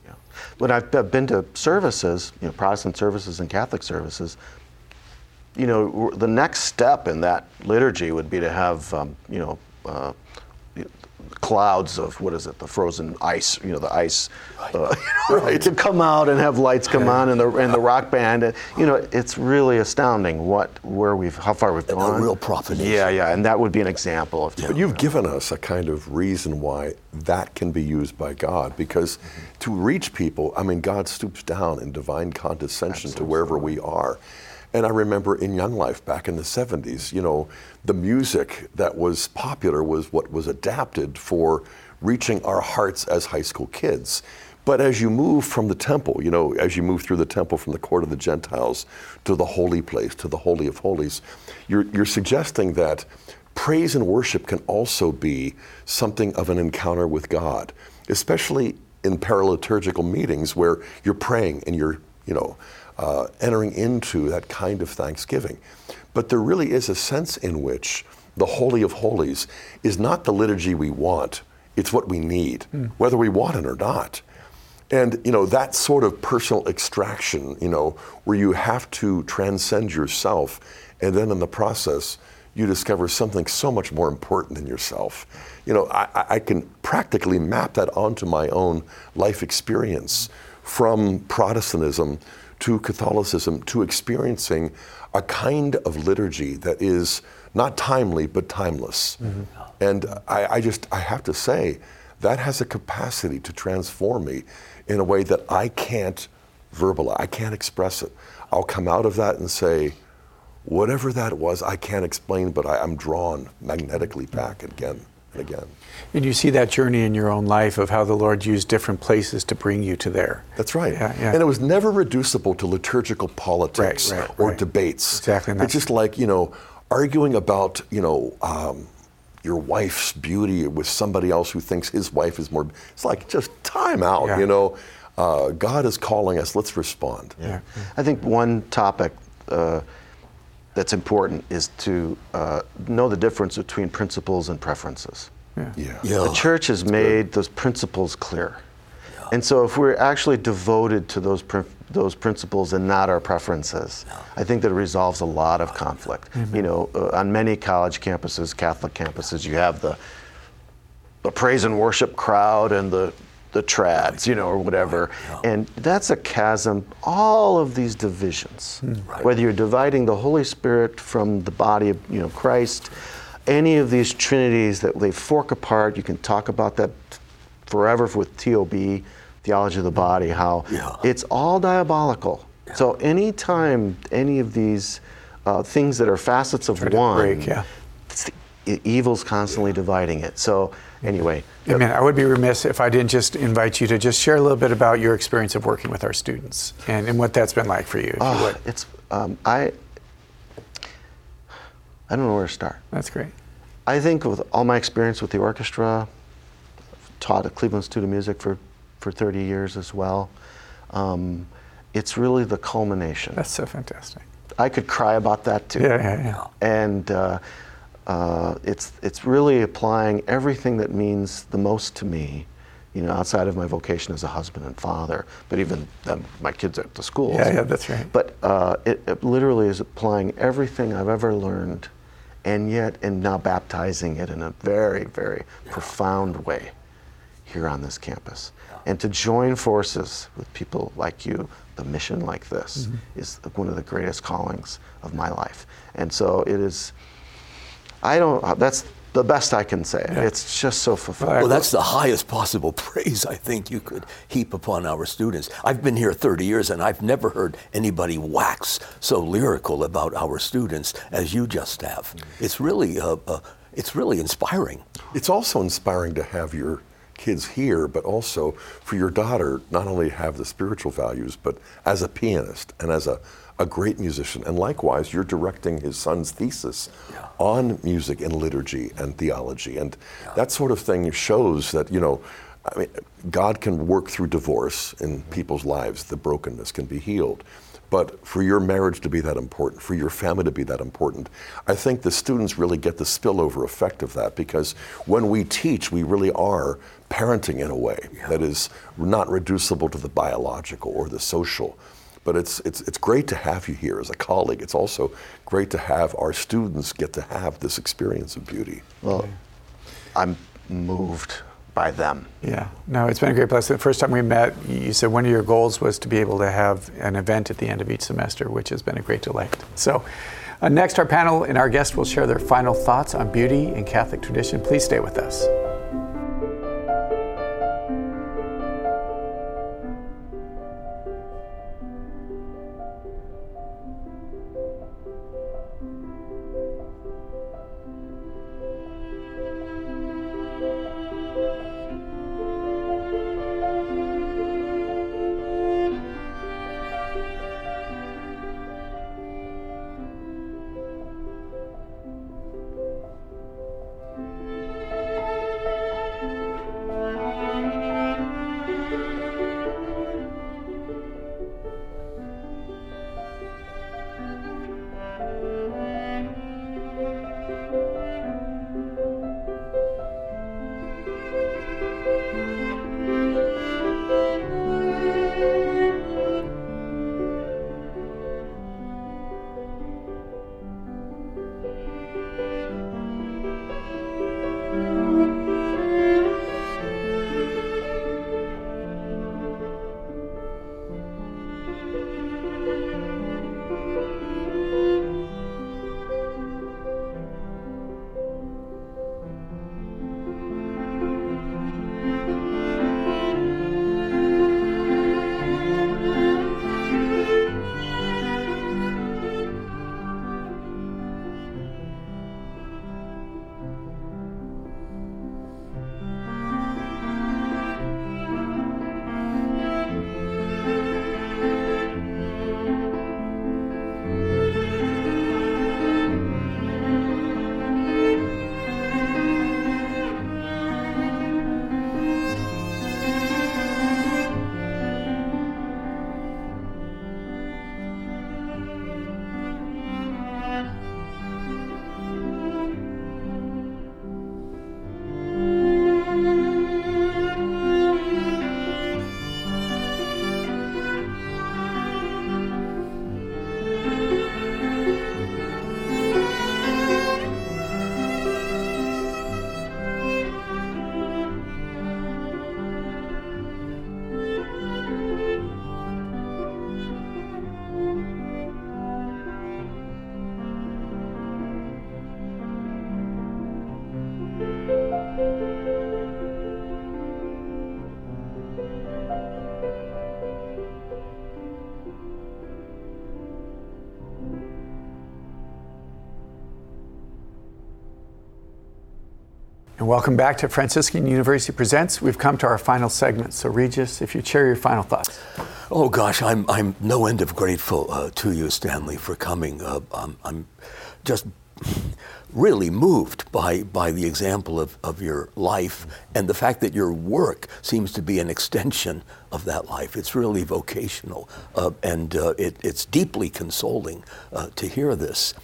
when I've been to services, you know, Protestant services and Catholic services, you know, the next step in that liturgy would be to have, um, you know, uh, clouds of what is it, the frozen ice, you know, the ice, uh, right. to come out and have lights come on and the and the rock band. And, you know, it's really astounding what where we've how far we've gone. A real profanation. Yeah, yeah, and that would be an example of. But you've given us a kind of reason why that can be used by God because mm-hmm. to reach people, I mean, God stoops down in divine condescension Absolutely. to wherever we are. And I remember in Young Life back in the 70s, you know, the music that was popular was what was adapted for reaching our hearts as high school kids. But as you move from the temple, you know, as you move through the temple from the court of the Gentiles to the holy place, to the Holy of Holies, you're, you're suggesting that praise and worship can also be something of an encounter with God, especially in paraliturgical meetings where you're praying and you're, you know, uh, entering into that kind of thanksgiving. But there really is a sense in which the Holy of Holies is not the liturgy we want, it's what we need, mm. whether we want it or not. And you know that sort of personal extraction, you know, where you have to transcend yourself, and then in the process, you discover something so much more important than yourself. You know, I, I can practically map that onto my own life experience from Protestantism to Catholicism to experiencing a kind of liturgy that is not timely but timeless. Mm-hmm. And I, I, just I have to say that has a capacity to transform me in a way that I can't verbalize. I can't express it. I'll come out of that and say, whatever that was, I can't explain, but I, I'm drawn magnetically back again and again. And you see that journey in your own life of how the Lord used different places to bring you to there. That's right. Yeah, yeah. And it was never reducible to liturgical politics right, right, or right. debates. Exactly. It's just like, you know, arguing about, you know, um, your wife's beauty with somebody else who thinks his wife is more. It's like just time out, Yeah. you know. Uh, God is calling us. Let's respond. Yeah. I think one topic uh, that's important is to uh, know the difference between principles and preferences. Yeah. Yeah. Yeah. The church has made those principles clear. And so if we're actually devoted to those, prin- those principles and not our preferences, I think that it resolves a lot of conflict. You know, uh, on many college campuses, Catholic campuses, you have the, the praise and worship crowd and the, the trads, you know, or whatever. And that's a chasm, all of these divisions, whether you're dividing the Holy Spirit from the body of, you know, Christ, any of these trinities that they fork apart, you can talk about that forever with TOB, theology of the body, how Yeah. it's all diabolical. So anytime any of these uh, things that are facets of one, break, yeah. it's the, evil's constantly dividing it. So anyway, I mean, I would be remiss if I didn't just invite you to just share a little bit about your experience of working with our students and, and what that's been like for you, if you ah, it's um, I. I don't know where to start. That's great. I think with all my experience with the orchestra, I've taught at Cleveland Institute of Music for, for 30 years as well. Um, it's really the culmination. That's so fantastic. I could cry about that too. Yeah, yeah, yeah. And uh, uh, it's it's really applying everything that means the most to me, you know, outside of my vocation as a husband and father, but even my kids at the school. Yeah, yeah, that's right. But uh, it, it literally is applying everything I've ever learned, and yet and now baptizing it in a very very profound way here on this campus. And to join forces with people like you, the mission like this, Mm-hmm. is one of the greatest callings of my life. And so it is, I don't, that's the best I can say. It's just so fulfilling. Well, that's the highest possible praise I think you could heap upon our students. I've been here 30 years and I've never heard anybody wax so lyrical about our students as you just have. It's really, uh, uh, it's really inspiring. It's also inspiring to have your kids here, but also for your daughter not only have the spiritual values, but as a pianist and as a, a great musician. And likewise, you're directing his son's thesis on music and liturgy and theology. And that sort of thing shows that, you know, I mean, God can work through divorce in mm-hmm. people's lives, the brokenness can be healed. But for your marriage to be that important, for your family to be that important, I think the students really get the spillover effect of that because when we teach, we really are parenting in a way that is not reducible to the biological or the social. But it's, it's, it's great to have you here as a colleague. It's also great to have our students get to have this experience of beauty. Well, I'm moved by them. Yeah, no, it's been a great blessing. The first time we met, you said one of your goals was to be able to have an event at the end of each semester, which has been a great delight. So, uh, next, our panel and our guest will share their final thoughts on beauty in Catholic tradition. Please stay with us. Welcome back to Franciscan University Presents. We've come to our final segment. So, Regis, if you share your final thoughts. Oh gosh, I'm I'm no end of grateful uh, to you, Stanley, for coming. Uh, I'm, I'm just really moved by, by the example of, of your life and the fact that your work seems to be an extension of that life. It's really vocational, uh, and uh, it, it's deeply consoling uh, to hear this.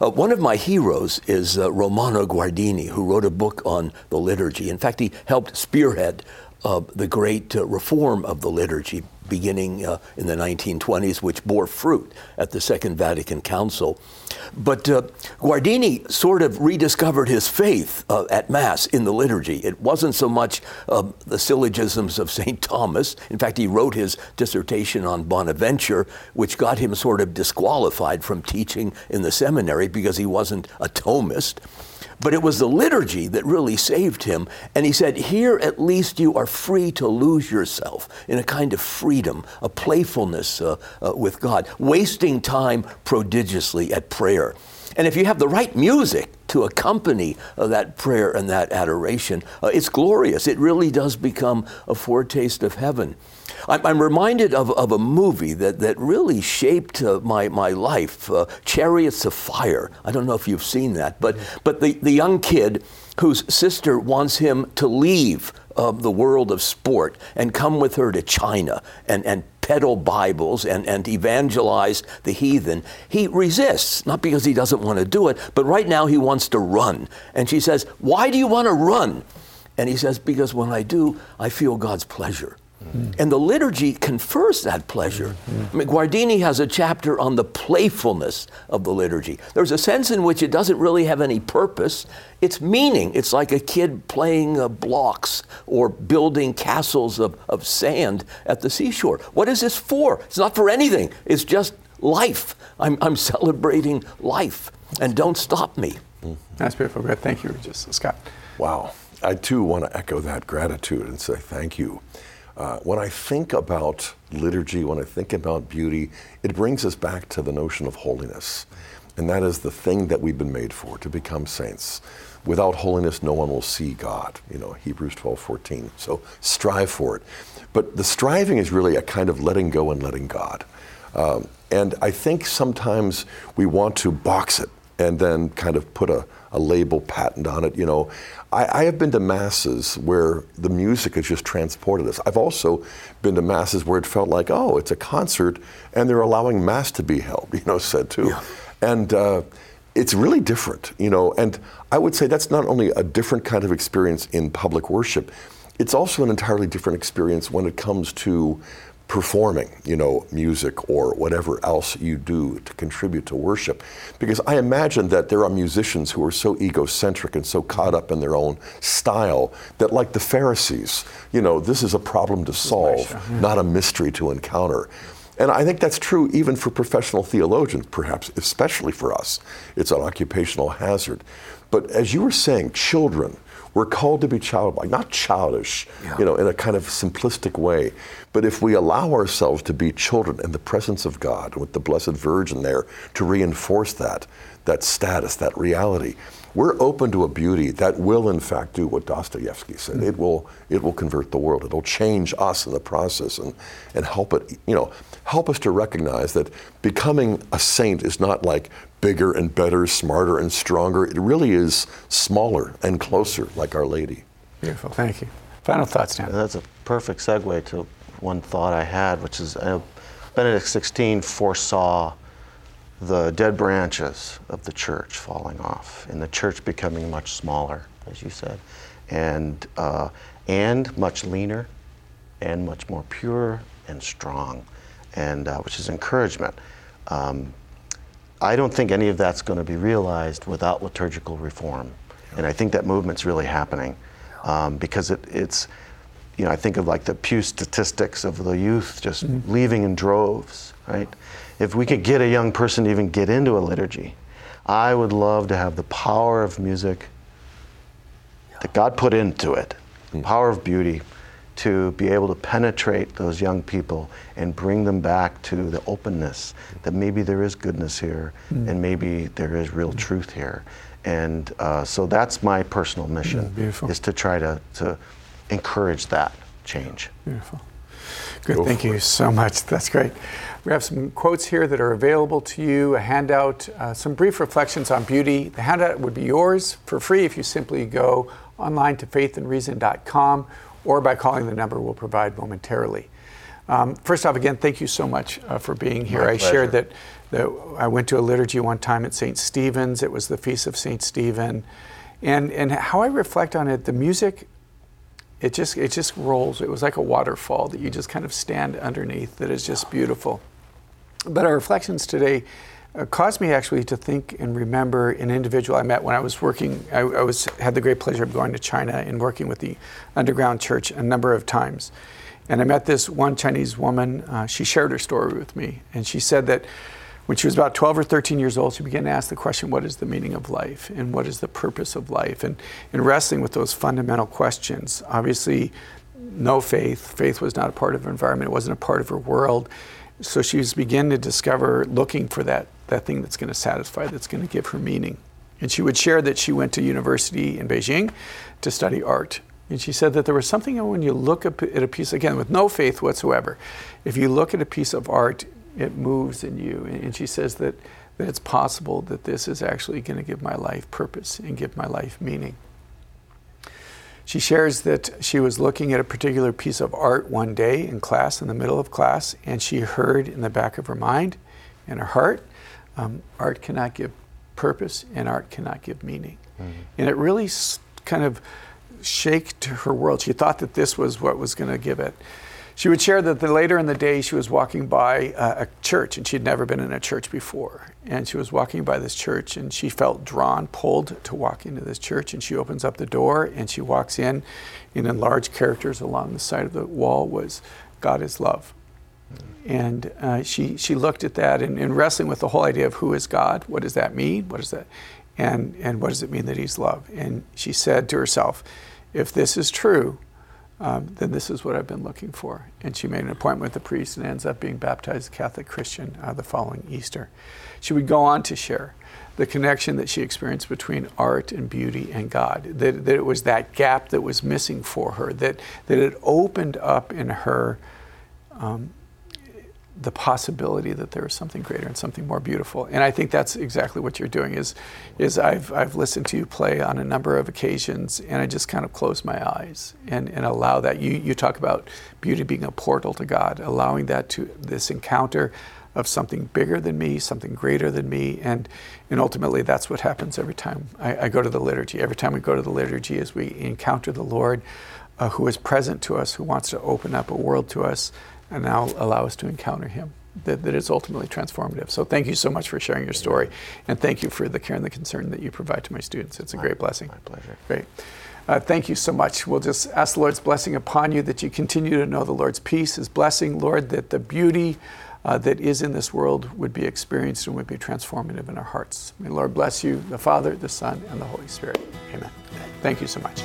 Uh, one of my heroes is uh, Romano Guardini, who wrote a book on the liturgy. In fact, he helped spearhead uh, the great reform of the liturgy beginning uh, in the 1920s, which bore fruit at the Second Vatican Council. But uh, Guardini sort of rediscovered his faith uh, at Mass in the liturgy. It wasn't so much um, the syllogisms of St. Thomas. In fact, he wrote his dissertation on Bonaventure, which got him sort of disqualified from teaching in the seminary because he wasn't a Thomist. But it was the liturgy that really saved him. And he said, Here at least you are free to lose yourself in a kind of freedom, a playfulness uh, uh, with God, wasting time prodigiously at prayer. And if you have the right music to accompany uh, that prayer and that adoration, uh, it's glorious. It really does become a foretaste of heaven. I'm, reminded of, of a movie that, that really shaped uh, my, my life, uh, Chariots of Fire. I don't know if you've seen that, but, but the, the young kid whose sister wants him to leave uh, the world of sport and come with her to China and, and peddle Bibles and, and evangelize the heathen. He resists, not because he doesn't want to do it, but right now he wants to run. And she says, Why do you want to run? And he says, Because when I do, I feel God's pleasure. Mm. And the liturgy confers that pleasure. Mm. I mean, Guardini has a chapter on the playfulness of the liturgy. There's a sense in which it doesn't really have any purpose. It's meaning. It's like a kid playing uh, blocks or building castles of, of sand at the seashore. What is this for? It's not for anything, it's just life. I'm, I'm celebrating life. And don't stop me. That's beautiful. Good. Thank you, Regis. Scott. Wow. I too want to echo that gratitude and say thank you. Uh, when I think about liturgy, when I think about beauty, it brings us back to the notion of holiness. And that is the thing that we've been made for, to become saints. Without holiness, no one will see God, you know, Hebrews 12, 14. So strive for it. But the striving is really a kind of letting go and letting God. Um, and I think sometimes we want to box it and then kind of put a, a label patent on it. You know, I, I, have been to masses where the music has just transported us. I've also been to masses where it felt like, oh, it's a concert, and they're allowing mass to be held. You know, said too, yeah. and. Uh, it's really different, you know, and I would say that's not only a different kind of experience in public worship, it's also an entirely different experience when it comes to performing, you know, music or whatever else you do to contribute to worship. Because I imagine that there are musicians who are so egocentric and so caught up in their own style that, like the Pharisees, you know, this is a problem to solve, not a mystery to encounter. And I think that's true even for professional theologians, perhaps, especially for us. It's an occupational hazard. But as you were saying, children, we're called to be childlike, not childish, yeah. you know, in a kind of simplistic way. But if we allow ourselves to be children in the presence of God, with the Blessed Virgin there to reinforce that, that status, that reality, we're open to a beauty that will, in fact, do what Dostoevsky said. Mm-hmm. It will, it will convert the world. It'll change us in the process and, and help it, you know, help us to recognize that becoming a saint is not like bigger and better, smarter and stronger. It really is smaller and closer, like Our Lady. Beautiful. Thank you. Final thoughts, Stan. That's a perfect segue to one thought I had, which is uh, Benedict XVI foresaw the dead branches of the church falling off and the church becoming much smaller, as you said, and, uh, and much leaner and much more pure and strong, and uh, which is encouragement. Um, I don't think any of that's going to be realized without liturgical reform, and I think that movement's really happening um, because it, it's you know, I think of like the Pew statistics of the youth just mm-hmm. leaving in droves, right? If we could get a young person to even get into a liturgy, I would love to have the power of music that God put into it, mm-hmm. power of beauty, to be able to penetrate those young people and bring them back to the openness that maybe there is goodness here mm-hmm. and maybe there is real truth here And uh, so that's my personal mission, Mm, is to try to, to encourage that change. Beautiful. Good. Go Thank you it. so much. That's great. We have some quotes here that are available to you, a handout, uh, some brief reflections on beauty. The handout would be yours for free if you simply go online to faithandreason.com or by calling the number we'll provide momentarily. Um, first off, again, thank you so much uh, for being here. My I shared that, that I went to a liturgy one time at St. Stephen's. It was the Feast of St. Stephen. And, and how I reflect on it, the music it just it just rolls. It was like a waterfall that you just kind of stand underneath. That is just beautiful. But our reflections today uh, caused me actually to think and remember an individual I met when I was working. I, I was had the great pleasure of going to China and working with the underground church a number of times. And I met this one Chinese woman. Uh, she shared her story with me, and she said that when she was about 12 or 13 years old, she began to ask the question, what is the meaning of life? And what is the purpose of life? And, and wrestling with those fundamental questions. Obviously, no faith. Faith was not a part of her environment. It wasn't a part of her world. So she was beginning to discover, looking for that, that thing that's going to satisfy, that's going to give her meaning. And she would share that she went to university in Beijing to study art. And she said that there was something when you look at a piece, again, with no faith whatsoever, if you look at a piece of art, it moves in you. And she says that, that it's possible that this is actually going to give my life purpose and give my life meaning. She shares that she was looking at a particular piece of art one day in class, in the middle of class, and she heard in the back of her mind and her heart, um, art cannot give purpose and art cannot give meaning. And it really kind of shaked her world. She thought that this was what was going to give it. She would share that the, later in the day she was walking by uh, a church and she'd never been in a church before. And she was walking by this church and she felt drawn, pulled to walk into this church. And she opens up the door and she walks in, and in large characters along the side of the wall was God is love. And uh, she, she looked at that and, and wrestling with the whole idea of who is God, what does that mean? What is that? And, and what does it mean that He's love? And she said to herself, if this is true, um, then this is what I've been looking for. And she made an appointment with the priest and ends up being baptized Catholic Christian uh, the following Easter. She would go on to share the connection that she experienced between art and beauty and God, that, that it was that gap that was missing for her, that, that it opened up in her um, the possibility that there is something greater and something more beautiful. And I think that's exactly what you're doing is, is I've, I've listened to you play on a number of occasions and I just kind of close my eyes and, and allow that. You, you talk about beauty being a portal to God, allowing that to this encounter of something bigger than me, something greater than me. And, and ultimately that's what happens every time I, I go to the liturgy. Every time we go to the liturgy is we encounter the Lord uh, who is present to us, who wants to open up a world to us and now allow us to encounter him that, that is ultimately transformative. So thank you so much for sharing your story and thank you for the care and the concern that you provide to my students. It's a great blessing. My pleasure. great. Uh, thank you so much. We'll just ask the lord's blessing upon you that you continue to know the lord's peace his blessing lord that the beauty uh, that is in this world would be experienced and would be transformative in our hearts. May the lord bless you the father the son and the holy spirit. Amen. Thank you so much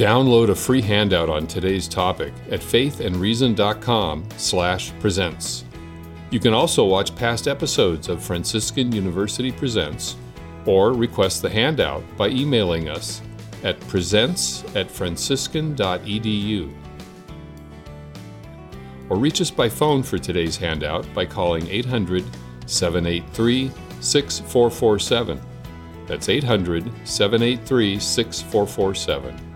Download a free handout on today's topic at faithandreason.com/presents. You can also watch past episodes of Franciscan University Presents or request the handout by emailing us at presents at franciscan.edu. Or reach us by phone for today's handout by calling 800 783 6447. That's 800 783 6447.